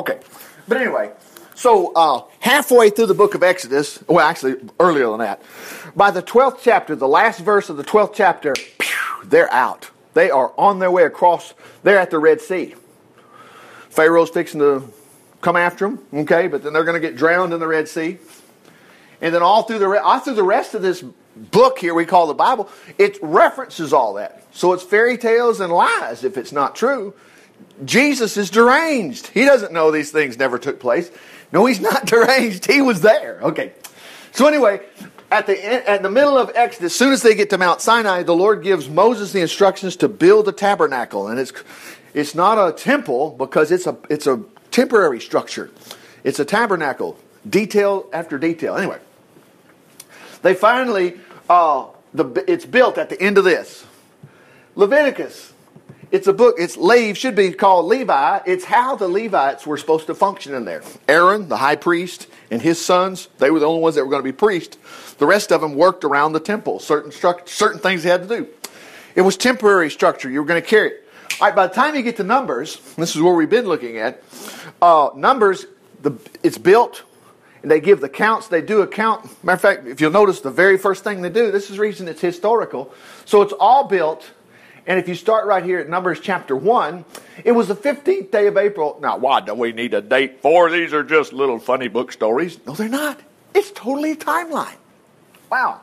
Okay. But anyway, so uh, halfway through the book of Exodus, well, actually earlier than that, by the 12th chapter, the last verse of the 12th chapter, pew, they're out. They are on their way across. They're at the Red Sea. Pharaoh's fixing to come after them, okay, but then they're going to get drowned in the Red Sea. And then all through the all through the rest of this book here we call the Bible, it references all that. So it's fairy tales and lies if it's not true. Jesus is deranged. He doesn't know these things never took place. No, he's not deranged. He was there. Okay. So anyway, at the at the middle of Exodus, as soon as they get to Mount Sinai, the Lord gives Moses the instructions to build a tabernacle, and it's it's not a temple because it's a it's a temporary structure. It's a tabernacle, detail after detail. Anyway, they finally uh, the it's built at the end of this. Leviticus it's a book. It's Lev should be called Levi. It's how the Levites were supposed to function in there. Aaron, the high priest, and his sons, they were the only ones that were going to be priests. The rest of them worked around the temple. Certain certain things they had to do. It was temporary structure. You were going to carry it. All right. By the time you get to Numbers, this is where we've been looking at. Uh, numbers, the, it's built, and they give the counts. They do a count. Matter of fact, if you'll notice, the very first thing they do. This is the reason it's historical. So it's all built and if you start right here at Numbers chapter 1, it was the 15th day of April. Now, why do we need a date for? These are just little funny book stories. No, they're not. It's totally a timeline. Wow.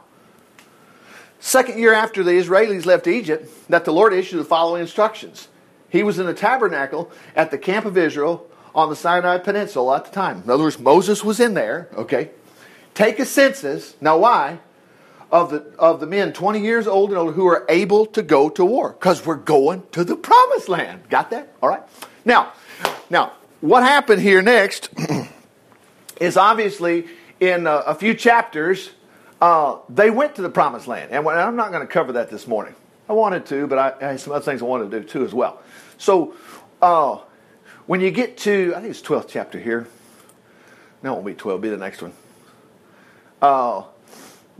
Second year after the Israelis left Egypt, that the Lord issued the following instructions. He was in the tabernacle at the camp of Israel on the Sinai Peninsula at the time. In other words, Moses was in there, okay? Take a census. Now, why? Of the, of the men 20 years old and older who are able to go to war because we're going to the promised land. Got that? All right. Now, now what happened here next is obviously in a, a few chapters, uh, they went to the promised land. And I'm not going to cover that this morning. I wanted to, but I, I, had some other things I wanted to do too as well. So, uh, when you get to, I think it's 12th chapter here. No, it won't be 12, it'll be the next one. Uh,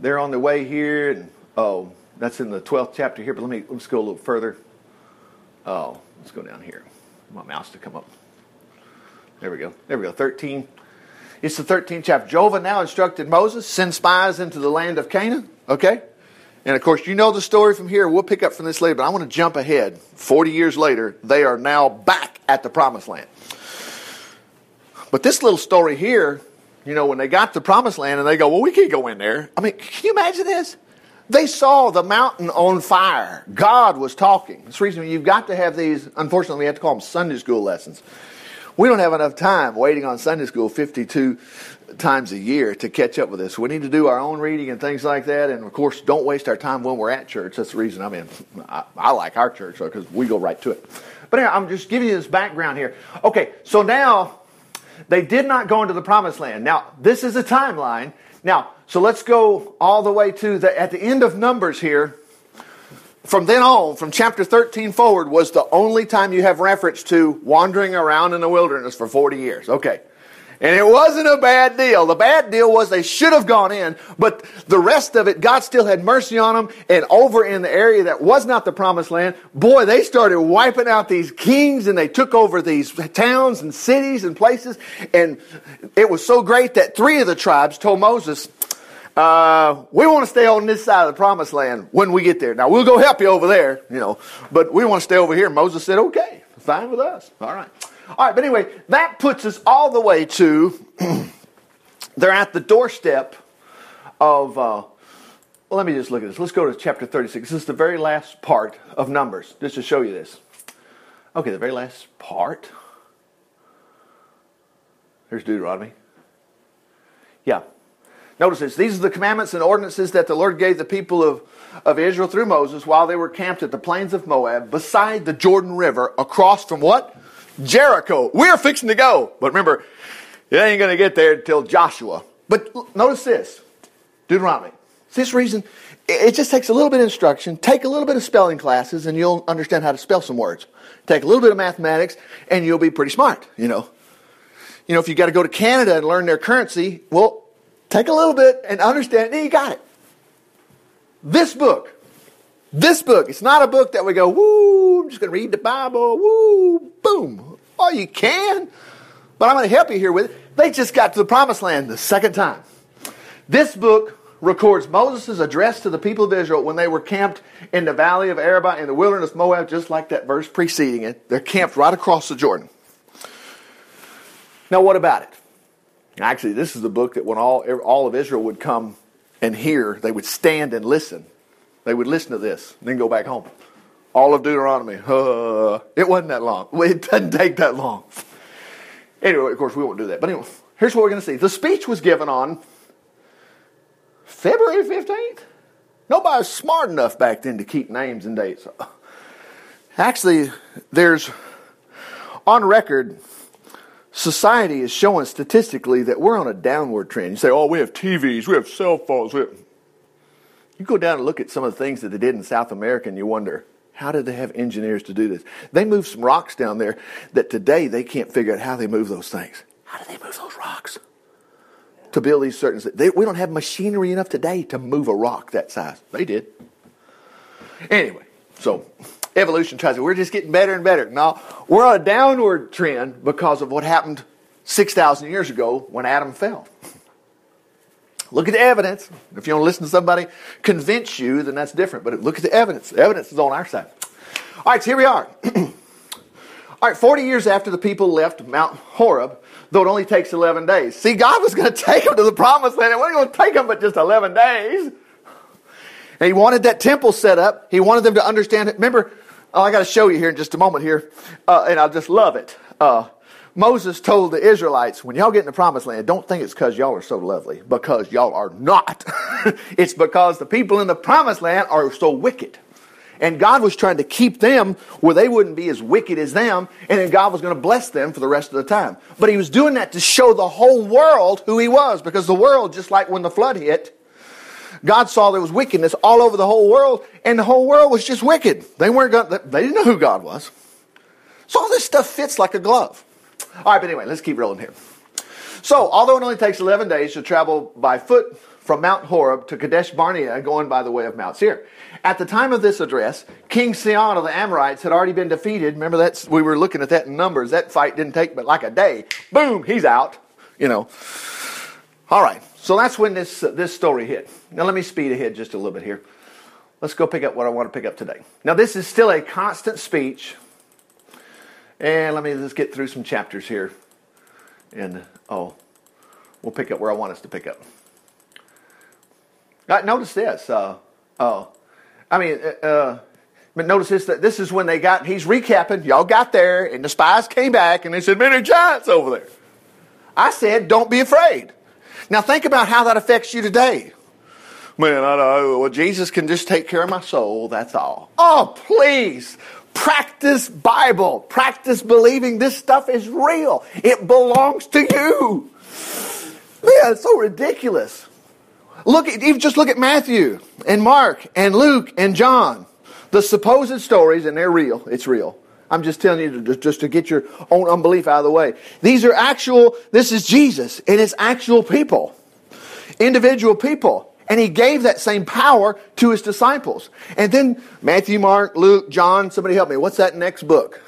they're on their way here, and oh, that's in the 12th chapter here, but let me let's go a little further. Oh, let's go down here. My mouse to come up. There we go. There we go. 13. It's the 13th chapter. Jehovah now instructed Moses, send spies into the land of Canaan. Okay? And of course, you know the story from here. We'll pick up from this later, but I want to jump ahead. 40 years later, they are now back at the promised land. But this little story here you know, when they got to the promised land and they go, well, we can't go in there. I mean, can you imagine this? They saw the mountain on fire. God was talking. That's the reason you've got to have these, unfortunately, we have to call them Sunday school lessons. We don't have enough time waiting on Sunday school 52 times a year to catch up with this. We need to do our own reading and things like that. And of course, don't waste our time when we're at church. That's the reason I mean, I, I like our church because we go right to it. But anyway, I'm just giving you this background here. Okay, so now they did not go into the promised land. Now, this is a timeline. Now, so let's go all the way to the, at the end of Numbers here. From then on, from chapter 13 forward, was the only time you have reference to wandering around in the wilderness for 40 years. Okay. And it wasn't a bad deal. The bad deal was they should have gone in, but the rest of it, God still had mercy on them. And over in the area that was not the promised land, boy, they started wiping out these kings and they took over these towns and cities and places. And it was so great that three of the tribes told Moses, uh, we want to stay on this side of the promised land when we get there. Now we'll go help you over there, you know, but we want to stay over here. Moses said, okay, fine with us. All right. All right, but anyway, that puts us all the way to they're at the doorstep of. Uh, well, let me just look at this. Let's go to chapter 36. This is the very last part of Numbers, just to show you this. Okay, the very last part. Here's Deuteronomy. Yeah. Notice this. These are the commandments and ordinances that the Lord gave the people of, of Israel through Moses while they were camped at the plains of Moab beside the Jordan River across from what? Jericho. We're fixing to go. But remember, it ain't going to get there until Joshua. But notice this Deuteronomy. This reason, it just takes a little bit of instruction. Take a little bit of spelling classes, and you'll understand how to spell some words. Take a little bit of mathematics, and you'll be pretty smart, you know. You know, if you got to go to Canada and learn their currency, well, take a little bit and understand, you got it. This book, this book, it's not a book that we go, woo, I'm just going to read the Bible, woo, boom. Oh, you can. but I'm going to help you here with it. They just got to the promised land the second time. This book records Moses' address to the people of Israel when they were camped in the valley of Arabah in the wilderness of Moab, just like that verse preceding it. They're camped right across the Jordan. Now, what about it? Actually, this is the book that when all, all of Israel would come and hear, they would stand and listen. They would listen to this, then go back home. All of Deuteronomy. Uh, it wasn't that long. It doesn't take that long. Anyway, of course, we won't do that. But anyway, here's what we're going to see. The speech was given on February 15th? Nobody was smart enough back then to keep names and dates. Actually, there's on record, society is showing statistically that we're on a downward trend. You say, oh, we have TVs, we have cell phones. We Have... You go down and look at some of the things that they did in South America and you wonder, how did they have engineers to do this? They moved some rocks down there that today they can't figure out how they move those things. How did they move those rocks? To build these certain they, we don't have machinery enough today to move a rock that size. They did. Anyway, so evolution tries to, we're just getting better and better. Now, we're on a downward trend because of what happened 6,000 years ago when Adam fell. Look at the evidence. If you want to listen to somebody convince you, then that's different. But look at the evidence. The evidence is on our side. All right, so here we are. All right, 40 years after the people left Mount Horeb, though it only takes 11 days. See, God was going to take them to the promised land. It wasn't going to take them but just 11 days. And he wanted that temple set up. He wanted them to understand it. Remember, oh, I got to show you here in just a moment here, uh, and I just love it. Uh, Moses told the Israelites, when y'all get in the promised land, don't think it's because y'all are so lovely, because y'all are not. it's because the people in the promised land are so wicked. And God was trying to keep them where they wouldn't be as wicked as them, and then God was going to bless them for the rest of the time. But He was doing that to show the whole world who He was, because the world, just like when the flood hit, God saw there was wickedness all over the whole world, and the whole world was just wicked. They weren't going, they didn't know who God was. So all this stuff fits like a glove. All right, but anyway, let's keep rolling here. So, although it only takes 11 days to travel by foot from Mount Horeb to Kadesh Barnea, going by the way of Mount Seir. At the time of this address, King Sihon of the Amorites had already been defeated. Remember that we were looking at that in Numbers. That fight didn't take but like a day. Boom, he's out. You know. All right. So that's when this uh, this story hit. Now let me speed ahead just a little bit here. Let's go pick up what I want to pick up today. Now this is still a constant speech and let me just get through some chapters here. And, oh, we'll pick up where I want us to pick up. Right, notice this. Uh, oh, I mean, uh, uh, but notice this. That this is when they got. He's recapping. Y'all got there, and the spies came back, and they said, "Many giants over there." I said, "Don't be afraid." Now think about how that affects you today. Man, I know. Well, Jesus can just take care of my soul. That's all. Oh, please. Practice Bible. Practice believing this stuff is real. It belongs to you. Man, it's so ridiculous. Look at, even just look at Matthew and Mark and Luke and John. The supposed stories, and they're real. It's real. I'm just telling you to, just to get your own unbelief out of the way. These are actual, this is Jesus, and it's actual people. Individual people. And he gave that same power to his disciples. And then Matthew, Mark, Luke, John, somebody help me. What's that next book?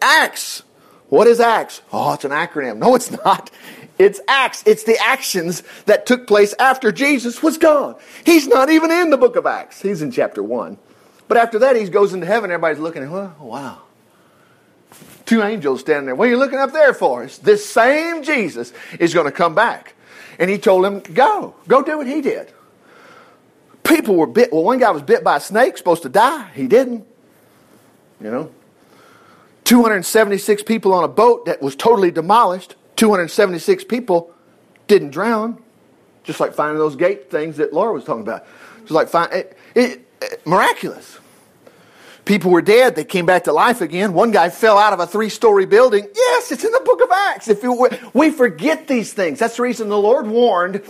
Acts. What is Acts? Oh, it's an acronym. No, it's not. It's Acts. It's the actions that took place after Jesus was gone. He's not even in the book of Acts. He's in chapter 1. But after that, he goes into heaven. Everybody's looking at him. Wow. Two angels standing there. What are you looking up there for? This same Jesus is going to come back. And he told him, go. Go do what he did. People were bit. Well, one guy was bit by a snake, supposed to die. He didn't. You know? 276 people on a boat that was totally demolished. 276 people didn't drown. Just like finding those gate things that Laura was talking about. Just like find it, it, it, miraculous. People were dead. They came back to life again. One guy fell out of a three story building. Yes, it's in the book of Acts. If we forget these things, that's the reason the Lord warned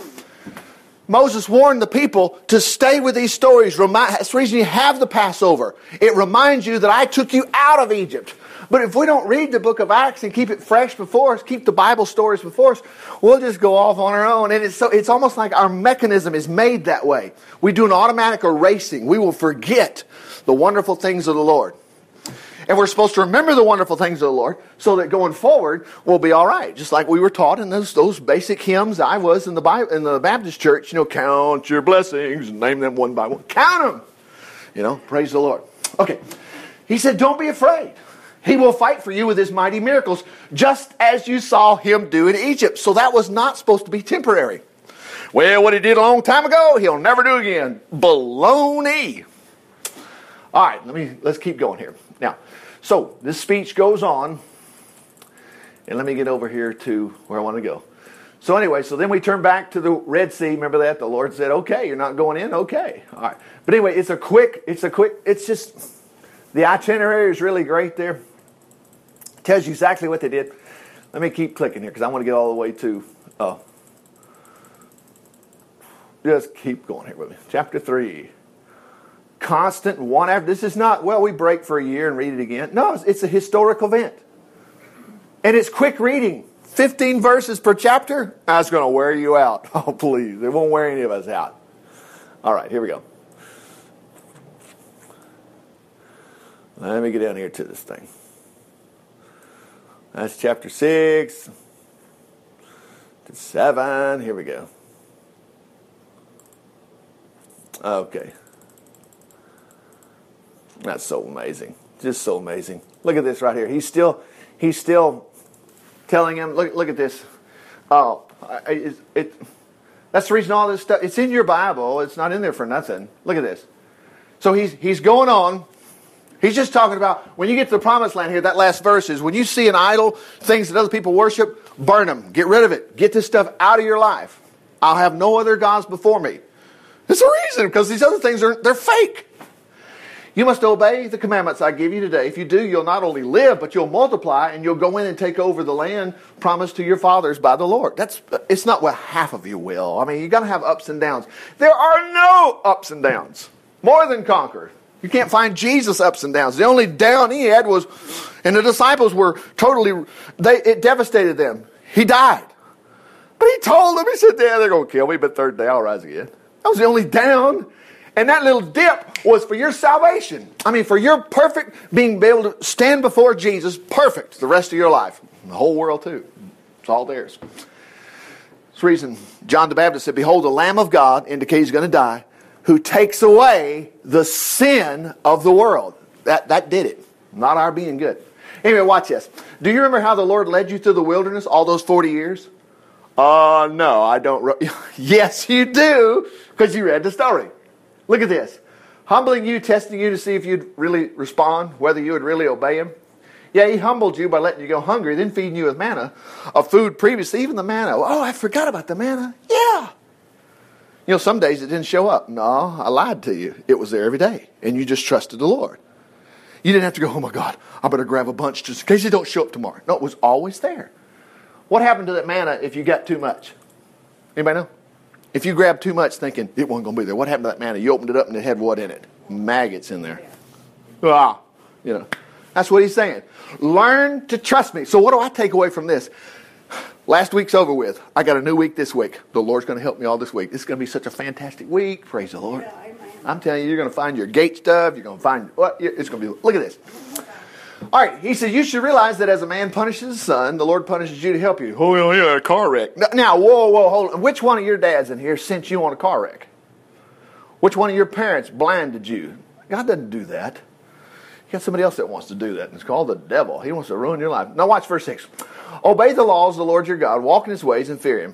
Moses warned the people to stay with these stories. That's the reason you have the Passover. It reminds you that I took you out of Egypt. But if we don't read the book of Acts and keep it fresh before us, keep the Bible stories before us, we'll just go off on our own. And it's, so, it's almost like our mechanism is made that way. We do an automatic erasing. We will forget the wonderful things of the Lord. And we're supposed to remember the wonderful things of the Lord so that going forward we'll be all right. Just like we were taught in those, those basic hymns I was in the, Bible, in the Baptist church, you know, count your blessings and name them one by one. Count them! You know, praise the Lord. Okay. He said, don't be afraid. He will fight for you with his mighty miracles, just as you saw him do in Egypt. So that was not supposed to be temporary. Well, what he did a long time ago, he'll never do again. Baloney. All right, let me let's keep going here. So this speech goes on, and let me get over here to where I want to go. So anyway, so then we turn back to the Red Sea. Remember that the Lord said, "Okay, you're not going in. Okay, all right." But anyway, it's a quick. It's a quick. It's just the itinerary is really great there. Tells you exactly what they did. Let me keep clicking here because I want to get all the way to. Uh, just keep going here with me. Chapter 3. Constant one after. This is not, well, we break for a year and read it again. No, it's, a historical event. And it's quick reading. 15 verses per chapter. That's going to wear you out. Oh, please. It won't wear any of us out. All right, here we go. Let me get down here to this thing. That's chapter 6 to 7. Here we go. Okay. That's so amazing. Just so amazing. Look at this right here. He's still he's still telling him, look look at this. Oh, it, it that's the reason all this stuff it's in your Bible. It's not in there for nothing. Look at this. So he's he's going on. He's just talking about when you get to the promised land here, that last verse is when you see an idol, things that other people worship, burn them. Get rid of it. Get this stuff out of your life. I'll have no other gods before me. It's a reason, because these other things are they're fake. You must obey the commandments I give you today. If you do, you'll not only live, but you'll multiply and you'll go in and take over the land promised to your fathers by the Lord. That's it's not what half of you will. I mean, you gotta have ups and downs. There are no ups and downs. More than conquer. You can't find Jesus ups and downs. The only down he had was, and the disciples were totally, they, it devastated them. He died. But he told them, he said, yeah, they're going to kill me, but third day I'll rise again. That was the only down. And that little dip was for your salvation. I mean, for your perfect being able to stand before Jesus, perfect the rest of your life. The whole world, too. It's all theirs. This reason John the Baptist said, Behold, the Lamb of God, indicates he's going to die, who takes away the sin of the world. That, that did it. Not our being good. Anyway, watch this. Do you remember how the Lord led you through the wilderness all those 40 years? Uh, no, I don't. Re- yes, you do, because you read the story. Look at this. Humbling you, testing you to see if you'd really respond, whether you would really obey him. Yeah, he humbled you by letting you go hungry, then feeding you with manna, a food previously, even the manna. Oh, I forgot about the manna. Yeah. You know, some days it didn't show up. No, I lied to you. It was there every day, and you just trusted the Lord. You didn't have to go, oh my God, I better grab a bunch just in case it don't show up tomorrow. No, it was always there. What happened to that manna if you got too much? Anybody know? If you grab too much thinking it wasn't going to be there, what happened to that manna? You opened it up and it had what in it? Maggots in there. Ah, you know. That's what he's saying. Learn to trust me. So what do I take away from this? Last week's over with. I got a new week this week. The Lord's going to help me all this week. This is going to be such a fantastic week. Praise the Lord. I'm telling you, you're going to find your gate stuff. You're going to find what? It's going to be. Look at this. All right, he says, You should realize that as a man punishes his son, the Lord punishes you to help you. Oh, yeah, yeah, a car wreck. Now, whoa, whoa, hold on. Which one of your dads in here sent you on a car wreck? Which one of your parents blinded you? God doesn't do that. You got somebody else that wants to do that, and it's called the devil. He wants to ruin your life. Now, watch verse 6. Obey the laws of the Lord your God, walk in his ways, and fear him.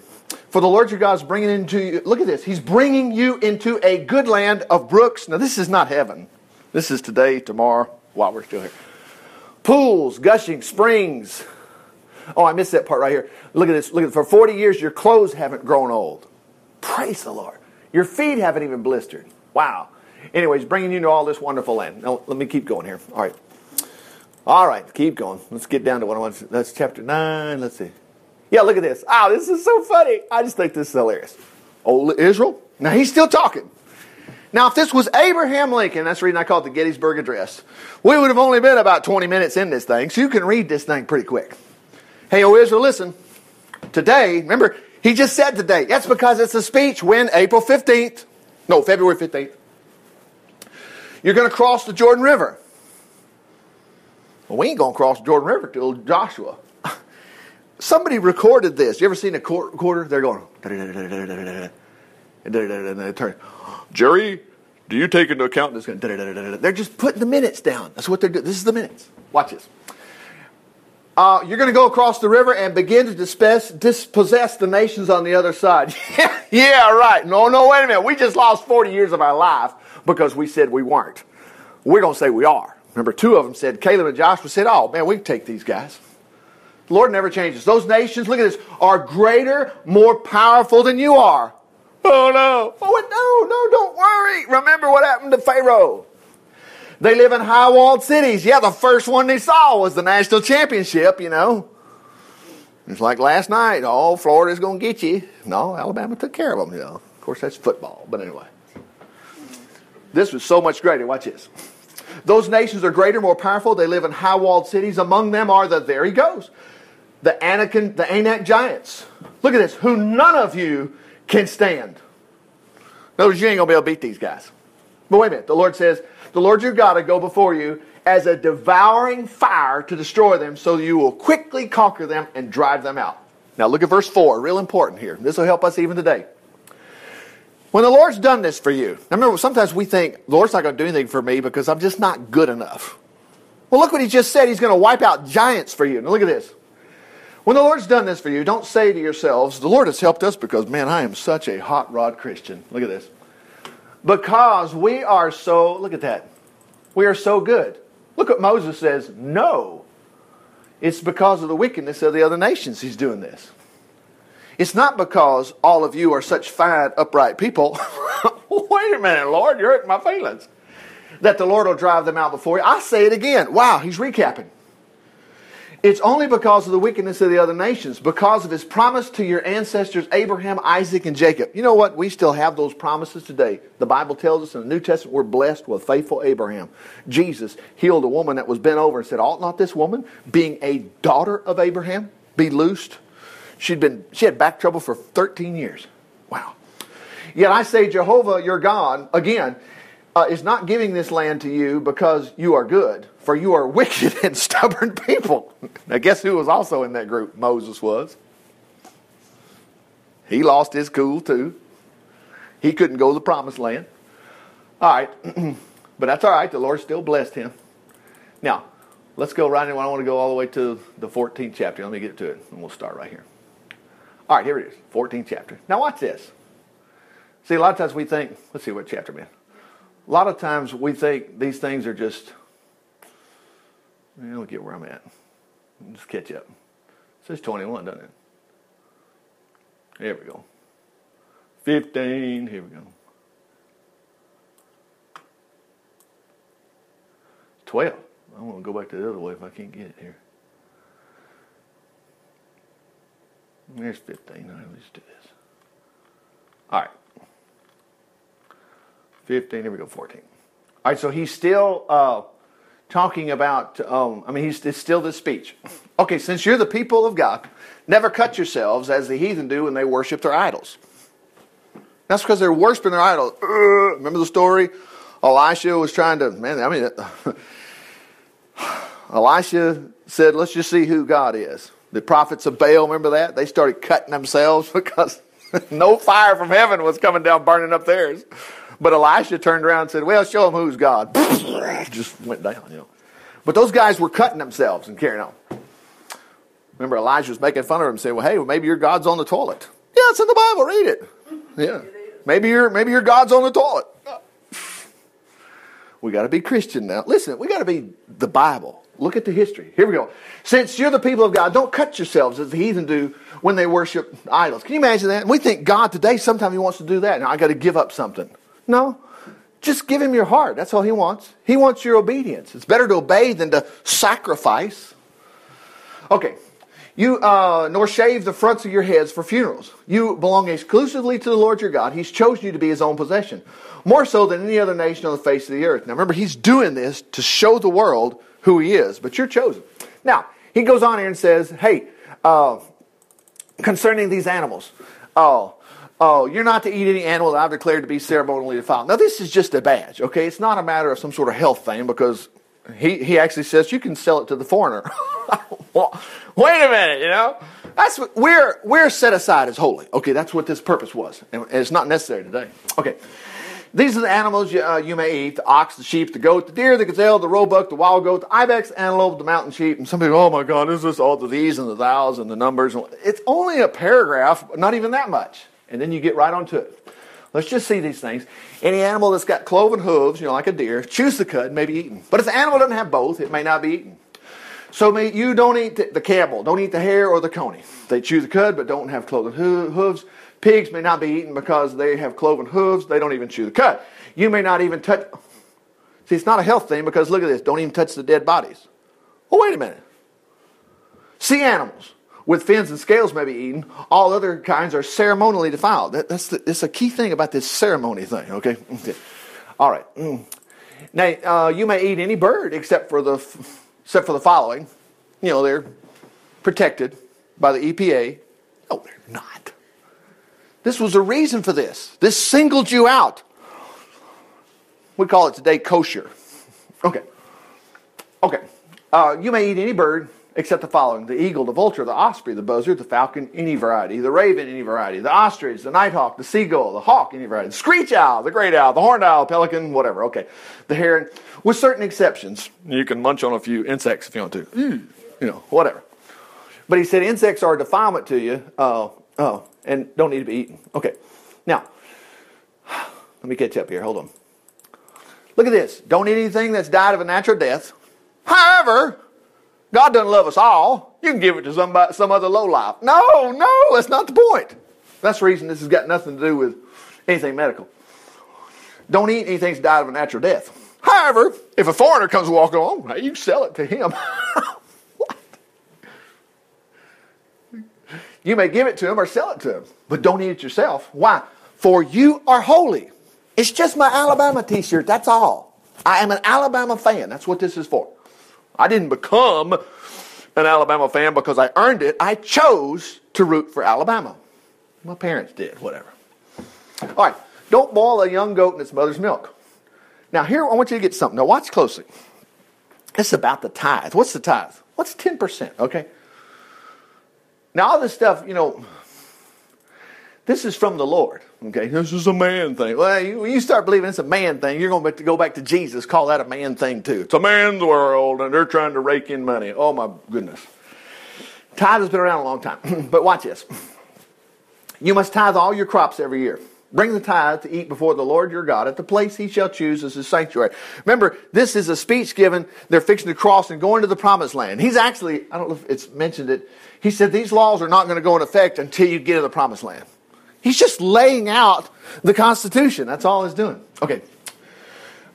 For the Lord your God is bringing into you, look at this, he's bringing you into a good land of brooks. Now, this is not heaven. This is today, tomorrow, while we're still here pools, gushing, springs. Oh, I missed that part right here. Look at this. Look at for 40 years your clothes haven't grown old. Praise the Lord. Your feet haven't even blistered. Wow. Anyways, bringing you to all this wonderful land. Now, let me keep going here. All right. All right, keep going. Let's get down to what I want. That's chapter 9. Let's see. Yeah, look at this. Oh, this is so funny. I just think this is hilarious. Old Israel. Now he's still talking. Now, if this was Abraham Lincoln, that's the reason I call it the Gettysburg Address, we would have only been about 20 minutes in this thing, so you can read this thing pretty quick. Hey, O Israel, listen. Today, remember, he just said today. That's because it's a speech when April 15th, no, February 15th, you're going to cross the Jordan River. Well, we ain't going to cross the Jordan River till Joshua. Somebody recorded this. You ever seen a quarter? They're going, and. Jerry, do you take into account this? They're just putting the minutes down. That's what they're doing. This is the minutes. Watch this. Uh, you're going to go across the river and begin to dispossess, dispossess the nations on the other side. yeah, right. No, no, wait a minute. We just lost 40 years of our life because we said we weren't. We're going to say we are. Remember, two of them said, Caleb and Joshua said, oh, man, we can take these guys. The Lord never changes. Those nations, look at this, are greater, more powerful than you are. Oh, no. Oh, no, no, don't worry. Remember what happened to Pharaoh. They live in high walled cities. Yeah, the first one they saw was the national championship, you know. It's like last night, oh, Florida's going to get you. No, Alabama took care of them, you know. Of course, that's football, but anyway. This was so much greater. Watch this. Those nations are greater, more powerful. They live in high walled cities. Among them are the, there he goes, the Anakim, the Anak giants. Look at this, who none of you can stand. Notice you ain't going to be able to beat these guys. But wait a minute. The Lord says, the Lord your God will go before you as a devouring fire to destroy them, so you will quickly conquer them and drive them out. Now look at verse 4, real important here. This will help us even today. When the Lord's done this for you, now remember, sometimes we think, the Lord's not going to do anything for me because I'm just not good enough. Well, look what he just said. He's going to wipe out giants for you. Now look at this. When the Lord's done this for you, don't say to yourselves, the Lord has helped us because, man, I am such a hot rod Christian. Look at this. Because we are so, look at that, we are so good. Look what Moses says, no. It's because of the wickedness of the other nations he's doing this. It's not because all of you are such fine, upright people. Wait a minute, Lord, you're hurting my feelings. That the Lord will drive them out before you. I say it again. Wow, he's recapping. It's only because of the wickedness of the other nations, because of his promise to your ancestors, Abraham, Isaac, and Jacob. You know what? We still have those promises today. The Bible tells us in the New Testament we're blessed with faithful Abraham. Jesus healed a woman that was bent over and said, Ought not this woman, being a daughter of Abraham, be loosed? She'd been she had back trouble for 13 years. Wow. Yet I say, Jehovah your God, again, uh, is not giving this land to you because you are good, for you are wicked and stubborn people. Now, guess who was also in that group? Moses was. He lost his cool too. He couldn't go to the promised land. All right, but that's all right. The Lord still blessed him. Now, let's go right in. I want to go all the way to the 14th chapter. Let me get to it, and we'll start right here. All right, here it is, 14th chapter. Now, watch this. See, a lot of times we think, let's see what chapter man a lot of times we think these things are just, I'll get where I'm at. Just catch up. It says 21, doesn't it? There we go. 15, here we go. 12. I want to go back to the other way if I can't get it here. There's 15. Right, let's do this. All right. 15, here we go, 14. All right, so he's still uh, talking about, um, I mean, he's it's still this speech. Okay, since you're the people of God, never cut yourselves as the heathen do when they worship their idols. That's because they're worshiping their idols. Remember the story? Elisha was trying to, man, I mean, Elisha said, let's just see who God is. The prophets of Baal, remember that? They started cutting themselves because no fire from heaven was coming down burning up theirs. But Elisha turned around and said, Well, show them who's God. Just went down, you know. But those guys were cutting themselves and carrying on. Remember, Elijah was making fun of them, saying, Well, hey, well, maybe your God's on the toilet. Yeah, it's in the Bible. Read it. Yeah. Maybe your maybe your God's on the toilet. We got to be Christian now. Listen, we got to be the Bible. Look at the history. Here we go. Since you're the people of God, don't cut yourselves as the heathen do when they worship idols. Can you imagine that? And we think God today, sometimes He wants to do that. Now, I got to give up something. No. Just give him your heart. That's all he wants. He wants your obedience. It's better to obey than to sacrifice. Okay. You uh, nor shave the fronts of your heads for funerals. You belong exclusively to the Lord your God. He's chosen you to be his own possession, more so than any other nation on the face of the earth. Now remember, he's doing this to show the world who he is, but you're chosen. Now, he goes on here and says, hey, uh, concerning these animals, oh, oh, you're not to eat any animal that I've declared to be ceremonially defiled. Now, this is just a badge, okay? It's not a matter of some sort of health thing because he, he actually says you can sell it to the foreigner. wait a minute, you know? That's what, we're, we're set aside as holy. Okay, that's what this purpose was. And it's not necessary today. Okay. These are the animals you, uh, you may eat the ox, the sheep, the goat, the deer, the gazelle, the roebuck, the wild goat, the ibex, antelope, the mountain sheep. And some people, oh my God, is this all the these and the thous and the numbers? It's only a paragraph, not even that much. And then you get right onto it. Let's just see these things. Any animal that's got cloven hooves, you know, like a deer, chews the cud, and may be eaten. But if the animal doesn't have both, it may not be eaten. So may, you don't eat the, the camel, don't eat the hare or the coney. They chew the cud, but don't have cloven hooves. Pigs may not be eaten because they have cloven hooves. They don't even chew the cud. You may not even touch. See, it's not a health thing because look at this. Don't even touch the dead bodies. Well, wait a minute. Sea animals with fins and scales may be eaten. All other kinds are ceremonially defiled. That, that's, the, that's a key thing about this ceremony thing, okay? All right. Mm. Now, uh, you may eat any bird except for the except for the following. You know, they're protected by the EPA. No, they're not. This was a reason for this. This singled you out. We call it today kosher. Okay. Okay. Uh, you may eat any bird except the following the eagle, the vulture, the osprey, the buzzard, the falcon, any variety, the raven, any variety, the ostrich, the nighthawk, the seagull, the hawk, any variety, the screech owl, the great owl, the horned owl, pelican, whatever. Okay. The heron, with certain exceptions. You can munch on a few insects if you want to. You know, whatever. But he said insects are a defilement to you, uh, oh, and don't need to be eaten. Okay. Now, let me catch up here. Hold on. Look at this. Don't eat anything that's died of a natural death. However, God doesn't love us all. You can give it to somebody, some other lowlife. No, no, that's not the point. That's the reason this has got nothing to do with anything medical. Don't eat anything that's died of a natural death. However, if a foreigner comes walking along, you sell it to him. what? You may give it to him or sell it to him, but don't eat it yourself. Why? For you are holy. It's just my Alabama t shirt, that's all. I am an Alabama fan. That's what this is for. I didn't become an Alabama fan because I earned it. I chose to root for Alabama. My parents did, whatever. All right, don't boil a young goat in its mother's milk. Now, here, I want you to get something. Now, watch closely. It's about the tithe. What's the tithe? What's 10%? Okay. Now, all this stuff, you know, this is from the Lord. Okay, this is a man thing. Well, you, you start believing it's a man thing, you're going to go back to Jesus, call that a man thing too. It's a man's world, and they're trying to rake in money. Oh my goodness. Tithe has been around a long time, but watch this. You must tithe all your crops every year. Bring the tithe to eat before the Lord your God at the place he shall choose as his sanctuary. Remember, this is a speech given. They're fixing to cross and going to the promised land. He's actually, I don't know if it's mentioned it, he said these laws are not going to go in effect until you get to the promised land. He's just laying out the Constitution. That's all he's doing. Okay.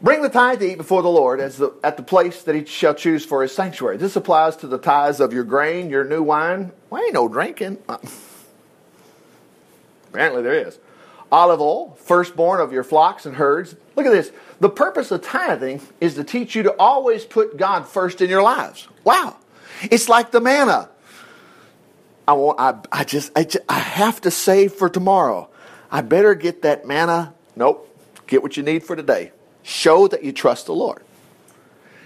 Bring the tithe to eat before the Lord the, at the place that he shall choose for his sanctuary. This applies to the tithes of your grain, your new wine. Well, ain't no drinking. Uh, apparently there is. Olive oil, firstborn of your flocks and herds. Look at this. The purpose of tithing is to teach you to always put God first in your lives. Wow. It's like the manna. I want. I, I just. I just. I have to save for tomorrow. I better get that manna. Nope. Get what you need for today. Show that you trust the Lord.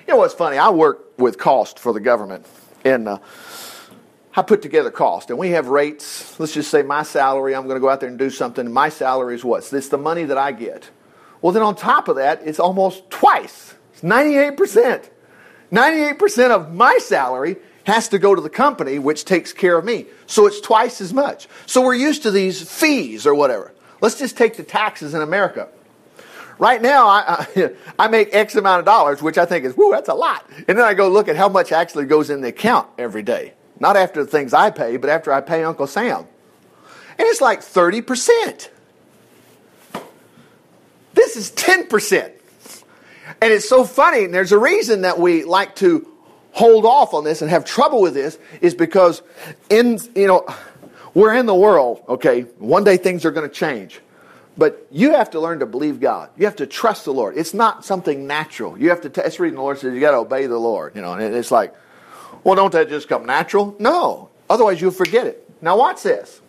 You know what's funny? I work with cost for the government, and uh, I put together cost, and we have rates. Let's just say my salary. I'm going to go out there and do something. My salary is what? It's the money that I get. Well, then on top of that, it's almost twice. It's 98 percent. 98 percent of my salary has to go to the company, which takes care of me. So it's twice as much. So we're used to these fees or whatever. Let's just take the taxes in America. Right now, I, I, I, make X amount of dollars, which I think is, whoo, that's a lot. And then I go look at how much actually goes in the account every day. Not after the things I pay, but after I pay Uncle Sam. And it's like 30%. This is 10%. And it's so funny, and there's a reason that we like to hold off on this and have trouble with this is because in you know we're in the world okay? One day things are going to change. But you have to learn to believe god. You have to trust the lord. It's not something natural. You have to t- it's reading the lord says you got to obey the lord you know and it's like well don't that just come natural? No. Otherwise you'll forget it. Now watch this.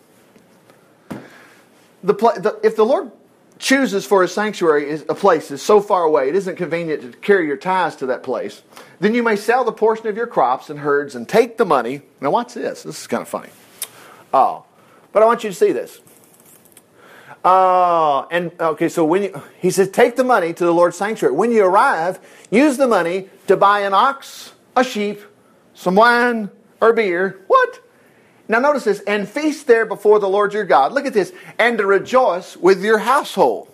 The, the if the lord chooses for his sanctuary is a place is so far away, it isn't convenient to carry your tithes to that place, then you may sell the portion of your crops and herds and take the money. Now, watch this. This is kind of funny. Oh, but I want you to see this. Uh, and okay, so when you, he says, take the money to the Lord's sanctuary. When you arrive, use the money to buy an ox, a sheep, some wine, or beer. Now notice this, and feast there before the Lord your God. Look at this, and to rejoice with your household.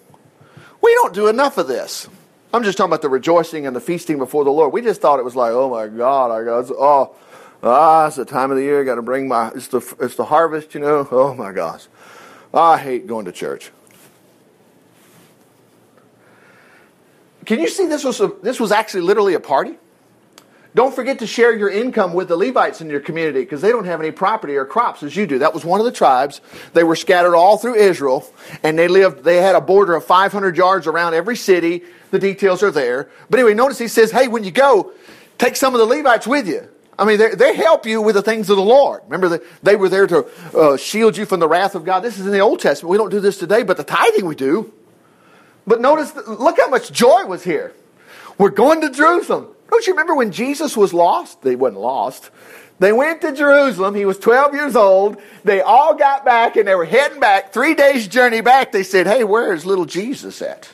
We don't do enough of this. I'm just talking about the rejoicing and the feasting before the Lord. We just thought it was like, oh my God, I got oh, ah, it's the time of the year. I Got to bring my it's the it's the harvest, you know. Oh my gosh, I hate going to church. Can you see this was a, this was actually literally a party? Don't forget to share your income with the Levites in your community because they don't have any property or crops as you do. That was one of the tribes. They were scattered all through Israel and they lived, they had a border of 500 yards around every city. The details are there. But anyway, notice he says, hey, when you go, take some of the Levites with you. I mean, they help you with the things of the Lord. Remember, that they were there to uh, shield you from the wrath of God. This is in the Old Testament. We don't do this today, but the tithing we do. But notice, look how much joy was here. We're going to Jerusalem. Don't you remember when Jesus was lost? They wasn't lost. They went to Jerusalem. He was 12 years old. They all got back and they were heading back. Three days' journey back. They said, Hey, where's little Jesus at?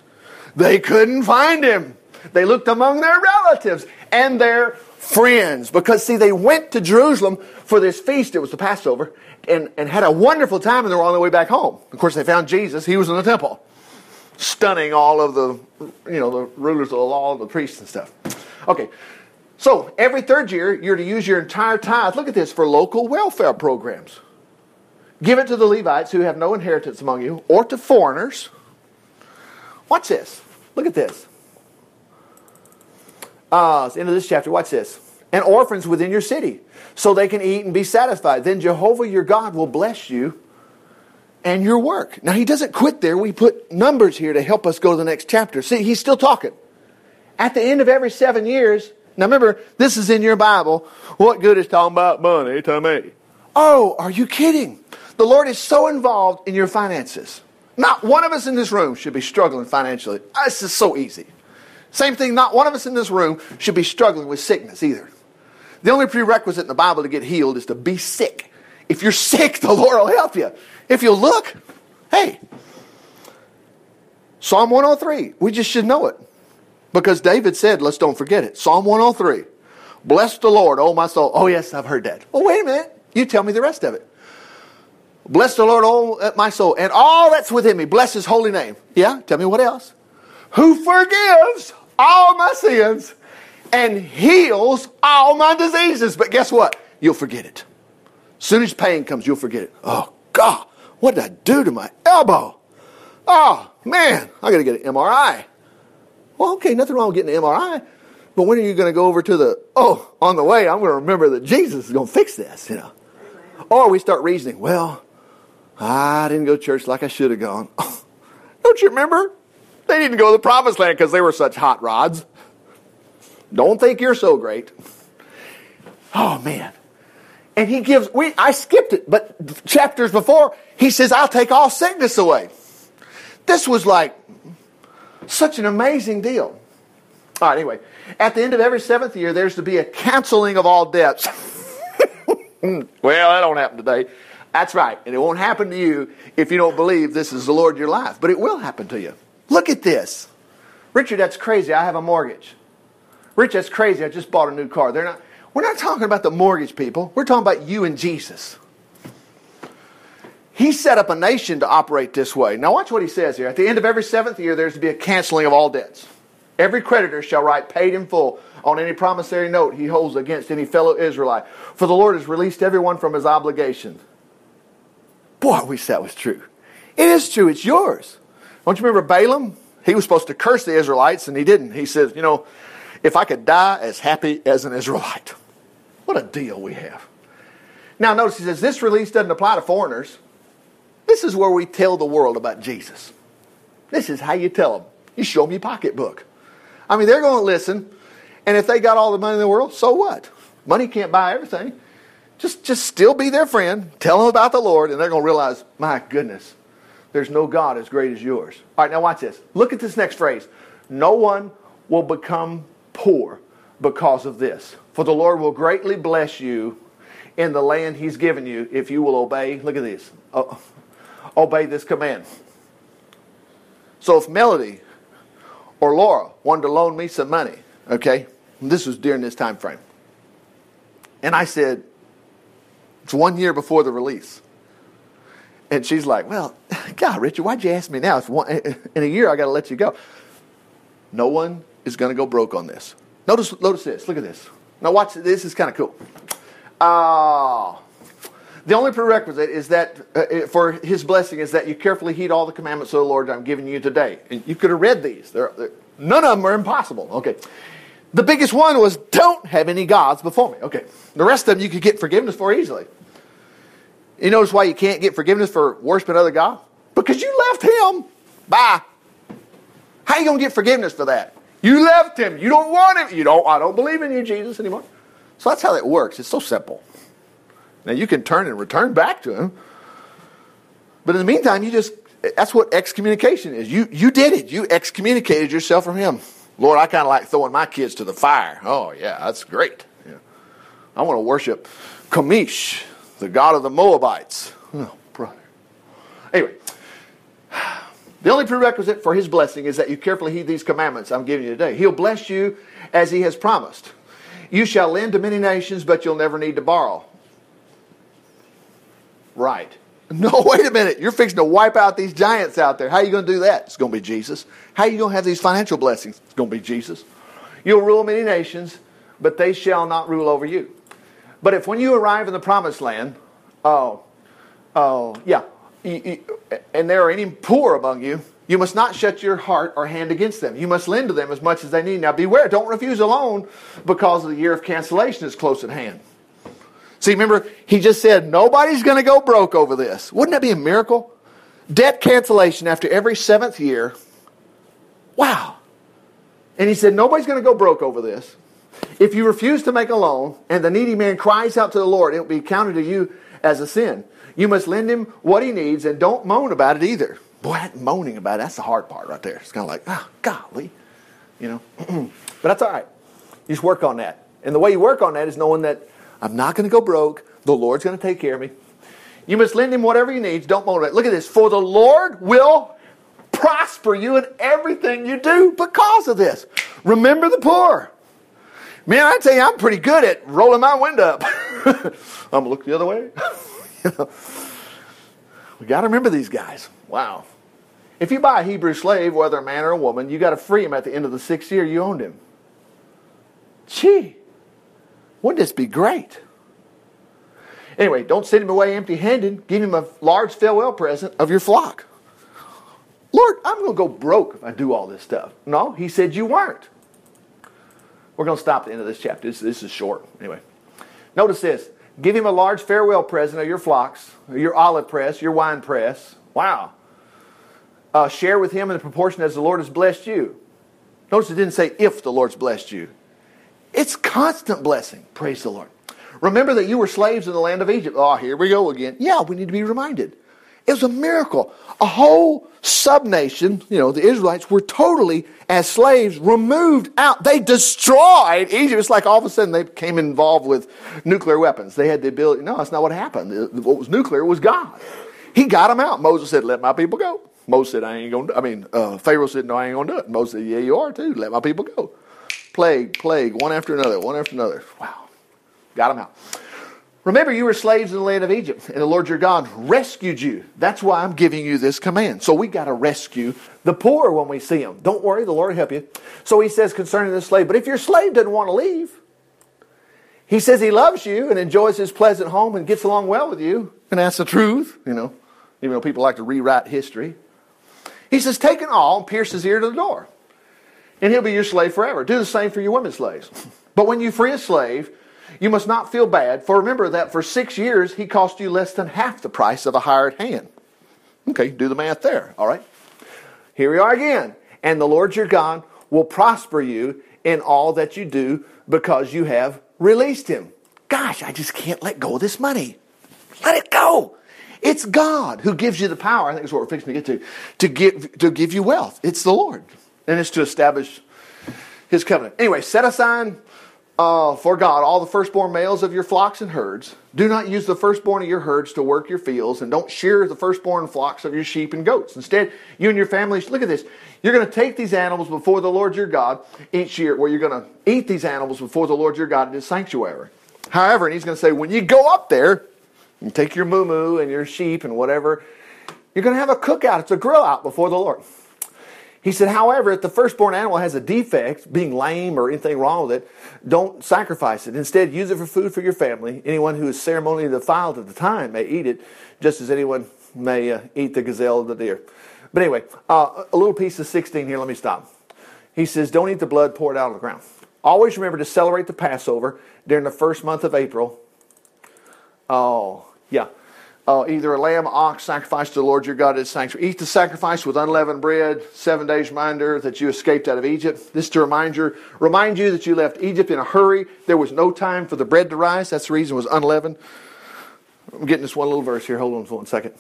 They couldn't find him. They looked among their relatives and their friends because, see, they went to Jerusalem for this feast. It was the Passover and, and had a wonderful time and they were on their way back home. Of course, they found Jesus. He was in the temple, stunning all of the, you know, the rulers of the law, the priests and stuff. Okay, so every third year, you're to use your entire tithe, look at this, for local welfare programs. Give it to the Levites who have no inheritance among you, or to foreigners. Watch this. Look at this. Uh, it's the end of this chapter. Watch this. And orphans within your city, so they can eat and be satisfied. Then Jehovah your God will bless you and your work. Now, he doesn't quit there. We put numbers here to help us go to the next chapter. See, he's still talking. At the end of every seven years, now remember, this is in your Bible. What good is talking about money to me? Oh, are you kidding? The Lord is so involved in your finances. Not one of us in this room should be struggling financially. Ah, this is so easy. Same thing, not one of us in this room should be struggling with sickness either. The only prerequisite in the Bible to get healed is to be sick. If you're sick, the Lord will help you. If you look, hey, Psalm 103, we just should know it. Because David said, let's don't forget it. Psalm 103. Bless the Lord, oh my soul. Oh, yes, I've heard that. Well, wait a minute. You tell me the rest of it. Bless the Lord, oh my soul, and all that's within me. Bless his holy name. Yeah, tell me what else. Who forgives all my sins and heals all my diseases. But guess what? You'll forget it. Soon as pain comes, you'll forget it. Oh, God, what did I do to my elbow? Oh, man, I got to get an MRI. Well, okay, nothing wrong with getting an MRI. But when are you going to go over to the, oh, on the way, I'm going to remember that Jesus is going to fix this, you know. Or we start reasoning, well, I didn't go to church like I should have gone. don't you remember? They didn't go to the promised land because they were such hot rods. Don't think you're so great. Oh, man. And he gives, we, I skipped it, but chapters before, he says, I'll take all sickness away. This was like such an amazing deal. All right, anyway, at the end of every seventh year, there's to be a canceling of all debts. well, that don't happen today. That's right. And it won't happen to you if you don't believe this is the Lord your life. But it will happen to you. Look at this. Richard, that's crazy. I have a mortgage. Rich, that's crazy. I just bought a new car. They're not, we're not talking about the mortgage people. We're talking about you and Jesus. He set up a nation to operate this way. Now, watch what he says here. At the end of every seventh year, there's to be a canceling of all debts. Every creditor shall write paid in full on any promissory note he holds against any fellow Israelite. For the Lord has released everyone from his obligation. Boy, I wish that was true. It is true. It's yours. Don't you remember Balaam? He was supposed to curse the Israelites, and he didn't. He says, You know, if I could die as happy as an Israelite. What a deal we have. Now, notice he says this release doesn't apply to foreigners. This is where we tell the world about Jesus. This is how you tell them. You show them your pocketbook. I mean, they're going to listen, and if they got all the money in the world, so what? Money can't buy everything. Just, just still be their friend, tell them about the Lord, and they're going to realize, my goodness, There's no God as great as yours. All right, now watch this. Look at this next phrase. No one will become poor because of this. For the Lord will greatly bless you in the land he's given you if you will obey. Look at this. Oh, Obey this command. So if Melody or Laura wanted to loan me some money, okay, this was during this time frame, and I said, it's one year before the release. And she's like, Well, God, Richard, why'd you ask me now? It's one, in a year, I got to let you go. No one is going to go broke on this. Notice, notice this. Look at this. Now, watch. This is kind of cool. Uh, the only prerequisite is that uh, for his blessing is that you carefully heed all the commandments of the Lord I'm giving you today. And you could have read these. They're, they're, none of them are impossible. Okay. The biggest one was don't have any gods before me. Okay. The rest of them you could get forgiveness for easily. You notice why you can't get forgiveness for worshiping other gods? Because you left him. Bye. How you going to get forgiveness for that? You left him. You don't want him. You don't, I don't believe in you, Jesus, anymore. So that's how that works. It's so simple. Now you can turn and return back to him. But in the meantime, you just that's what excommunication is. You you did it. You excommunicated yourself from him. Lord, I kind of like throwing my kids to the fire. Oh yeah, that's great. Yeah. I want to worship Chemosh the God of the Moabites. Oh, brother. Anyway, the only prerequisite for his blessing is that you carefully heed these commandments I'm giving you today. He'll bless you as he has promised. You shall lend to many nations, but you'll never need to borrow. Right. No, wait a minute. You're fixing to wipe out these giants out there. How are you going to do that? It's going to be Jesus. How are you going to have these financial blessings? It's going to be Jesus. You'll rule many nations, but they shall not rule over you. But if when you arrive in the promised land, oh, oh, yeah, and there are any poor among you, you must not shut your heart or hand against them. You must lend to them as much as they need. Now beware, don't refuse a loan because the year of cancellation is close at hand. See, remember, he just said nobody's going to go broke over this. Wouldn't that be a miracle? Debt cancellation after every seventh year. Wow. And he said nobody's going to go broke over this. If you refuse to make a loan and the needy man cries out to the Lord, it will be counted to you as a sin. You must lend him what he needs and don't moan about it either. Boy, that moaning about it, that's the hard part right there. It's kind of like, ah, oh, golly. You know? but that's all right. You just work on that. And the way you work on that is knowing that I'm not going to go broke. The Lord's going to take care of me. You must lend him whatever he needs. Don't it. Look at this. For the Lord will prosper you in everything you do because of this. Remember the poor. Man, I tell you, I'm pretty good at rolling my wind up. I'm gonna look the other way. you know, we got to remember these guys. Wow. If you buy a Hebrew slave, whether a man or a woman, you got to free him at the end of the sixth year you owned him. Gee, wouldn't this be great? Anyway, don't send him away empty handed. Give him a large farewell present of your flock. Lord, I'm going to go broke if I do all this stuff. No, he said you weren't. We're going to stop at the end of this chapter. This, this is short. Anyway, notice this. Give him a large farewell present of your flocks, your olive press, your wine press. Wow. Uh, share with him in the proportion as the Lord has blessed you. Notice it didn't say if the Lord's blessed you. It's constant blessing. Praise the Lord. Remember that you were slaves in the land of Egypt. Oh, here we go again. Yeah, we need to be reminded. It was a miracle. A whole subnation, you know, the Israelites were totally, as slaves, removed out. They destroyed Egypt. It's like all of a sudden they became involved with nuclear weapons. They had the ability. No, that's not what happened. What was nuclear was God. He got them out. Moses said, Let my people go. Moses said, I ain't going to I mean, uh, Pharaoh said, No, I ain't going to do it. Moses said, Yeah, you are too. Let my people go. Plague, plague, one after another, one after another. Wow. Got them out. Remember, you were slaves in the land of Egypt, and the Lord your God rescued you. That's why I'm giving you this command. So we got to rescue the poor when we see them. Don't worry, the Lord will help you. So he says concerning the slave, but if your slave doesn't want to leave, he says he loves you and enjoys his pleasant home and gets along well with you, and that's the truth, you know, even though people like to rewrite history. He says, take an awl and pierce his ear to the door, and he'll be your slave forever. Do the same for your women slaves. But when you free a slave, you must not feel bad, for remember that for six years he cost you less than half the price of a hired hand. Okay, do the math there, all right? Here we are again. And the Lord your God will prosper you in all that you do because you have released him. Gosh, I just can't let go of this money. Let it go. It's God who gives you the power. I think that's what we're fixing to get to. To give, to give you wealth. It's the Lord. And it's to establish his covenant. Anyway, set aside uh, for God all the firstborn males of your flocks and herds. Do not use the firstborn of your herds to work your fields, and don't shear the firstborn flocks of your sheep and goats. Instead, you and your families, look at this. You're going to take these animals before the Lord your God each year, where you're going to eat these animals before the Lord your God in his sanctuary. However, and he's going to say, when you go up there, you take your moo moo and your sheep and whatever, you're going to have a cookout. It's a grill out before the Lord. He said, however, if the firstborn animal has a defect, being lame or anything wrong with it, don't sacrifice it. Instead, use it for food for your family. Anyone who is ceremonially defiled at the time may eat it, just as anyone may uh, eat the gazelle or the deer. But anyway, uh, a little piece of 16 here. Let me stop. He says, Don't eat the blood poured out on the ground. Always remember to celebrate the Passover during the first month of April. Oh, yeah. Uh, either a lamb, ox, sacrifice to the Lord your God at his sanctuary. Eat the sacrifice with unleavened bread, seven days reminder that you escaped out of Egypt. This to remind you, remind you that you left Egypt in a hurry. There was no time for the bread to rise. That's the reason it was unleavened. I'm getting this one little verse here. Hold on for one second.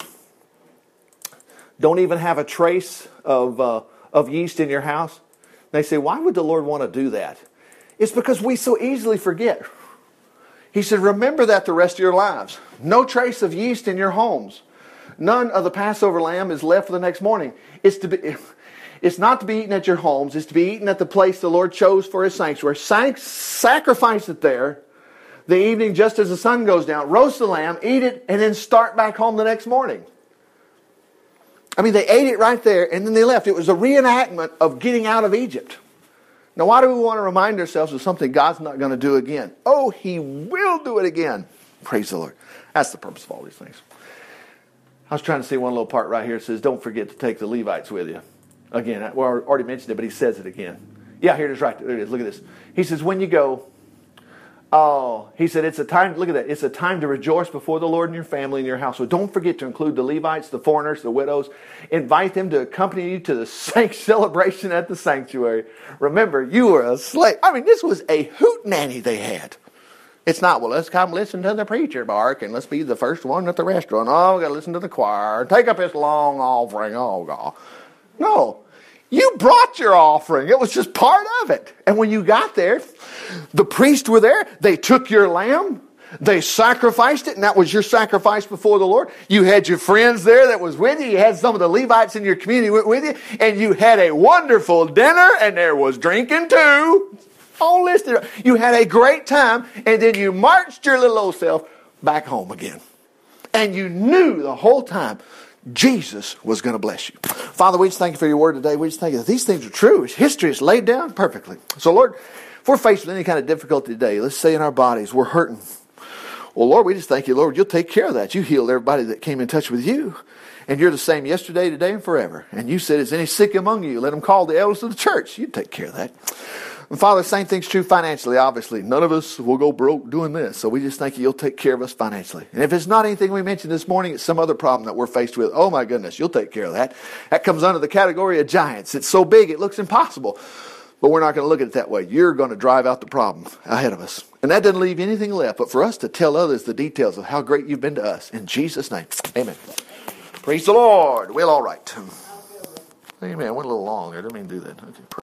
Don't even have a trace of, uh, of yeast in your house. They say, why would the Lord want to do that? It's because we so easily forget. He said, Remember that the rest of your lives. No trace of yeast in your homes. None of the Passover lamb is left for the next morning. It's to be. It's not to be eaten at your homes. It's to be eaten at the place the Lord chose for His sanctuary. sacrifice it there the evening just as the sun goes down. Roast the lamb, eat it, and then start back home the next morning. I mean, they ate it right there and then they left. It was a reenactment of getting out of Egypt. Now, why do we want to remind ourselves of something God's not going to do again? Oh, He will do it again. Praise the Lord. That's the purpose of all these things. I was trying to see one little part right here. It says, Don't forget to take the Levites with you. Again, well, I already mentioned it, but he says it again. Yeah, here it is right there. It is. Look at this. He says, When you go, Oh, he said it's a time, look at that, it's a time to rejoice before the Lord and your family and your household. Don't forget to include the Levites, the foreigners, the widows. Invite them to accompany you to the celebration at the sanctuary. Remember, you were a slave. I mean, this was a hoot nanny they had. It's not, well, let's come listen to the preacher bark and let's be the first one at the restaurant. Oh, we got to listen to the choir. Take up this long offering. Oh, God. No. You brought your offering. It was just part of it. And when you got there, the priests were there. They took your lamb. They sacrificed it, and that was your sacrifice before the Lord. You had your friends there that was with you. You had some of the Levites in your community with you, and you had a wonderful dinner, and there was drinking too. Oh, All listed. You had a great time, and then you marched your little old self back home again. And you knew the whole time Jesus was going to bless you. Father, we just thank you for your word today. We just thank you that these things are true. History is laid down perfectly. So, Lord, if we're faced with any kind of difficulty today, let's say in our bodies, we're hurting. Well, Lord, we just thank you, Lord, you'll take care of that. You healed everybody that came in touch with you. And you're the same yesterday, today, and forever. And you said, Is any sick among you? Let them call the elders of the church. You take care of that. And Father, same thing's true financially, obviously. None of us will go broke doing this. So we just thank you, you'll take care of us financially. And if it's not anything we mentioned this morning, it's some other problem that we're faced with. Oh my goodness, you'll take care of that. That comes under the category of giants. It's so big, it looks impossible. But we're not going to look at it that way. You're going to drive out the problem ahead of us. And that doesn't leave anything left but for us to tell others the details of how great you've been to us. In Jesus' name, amen. Praise the Lord. Well, all right. Amen. Went a little long. I didn't mean to do that. Okay.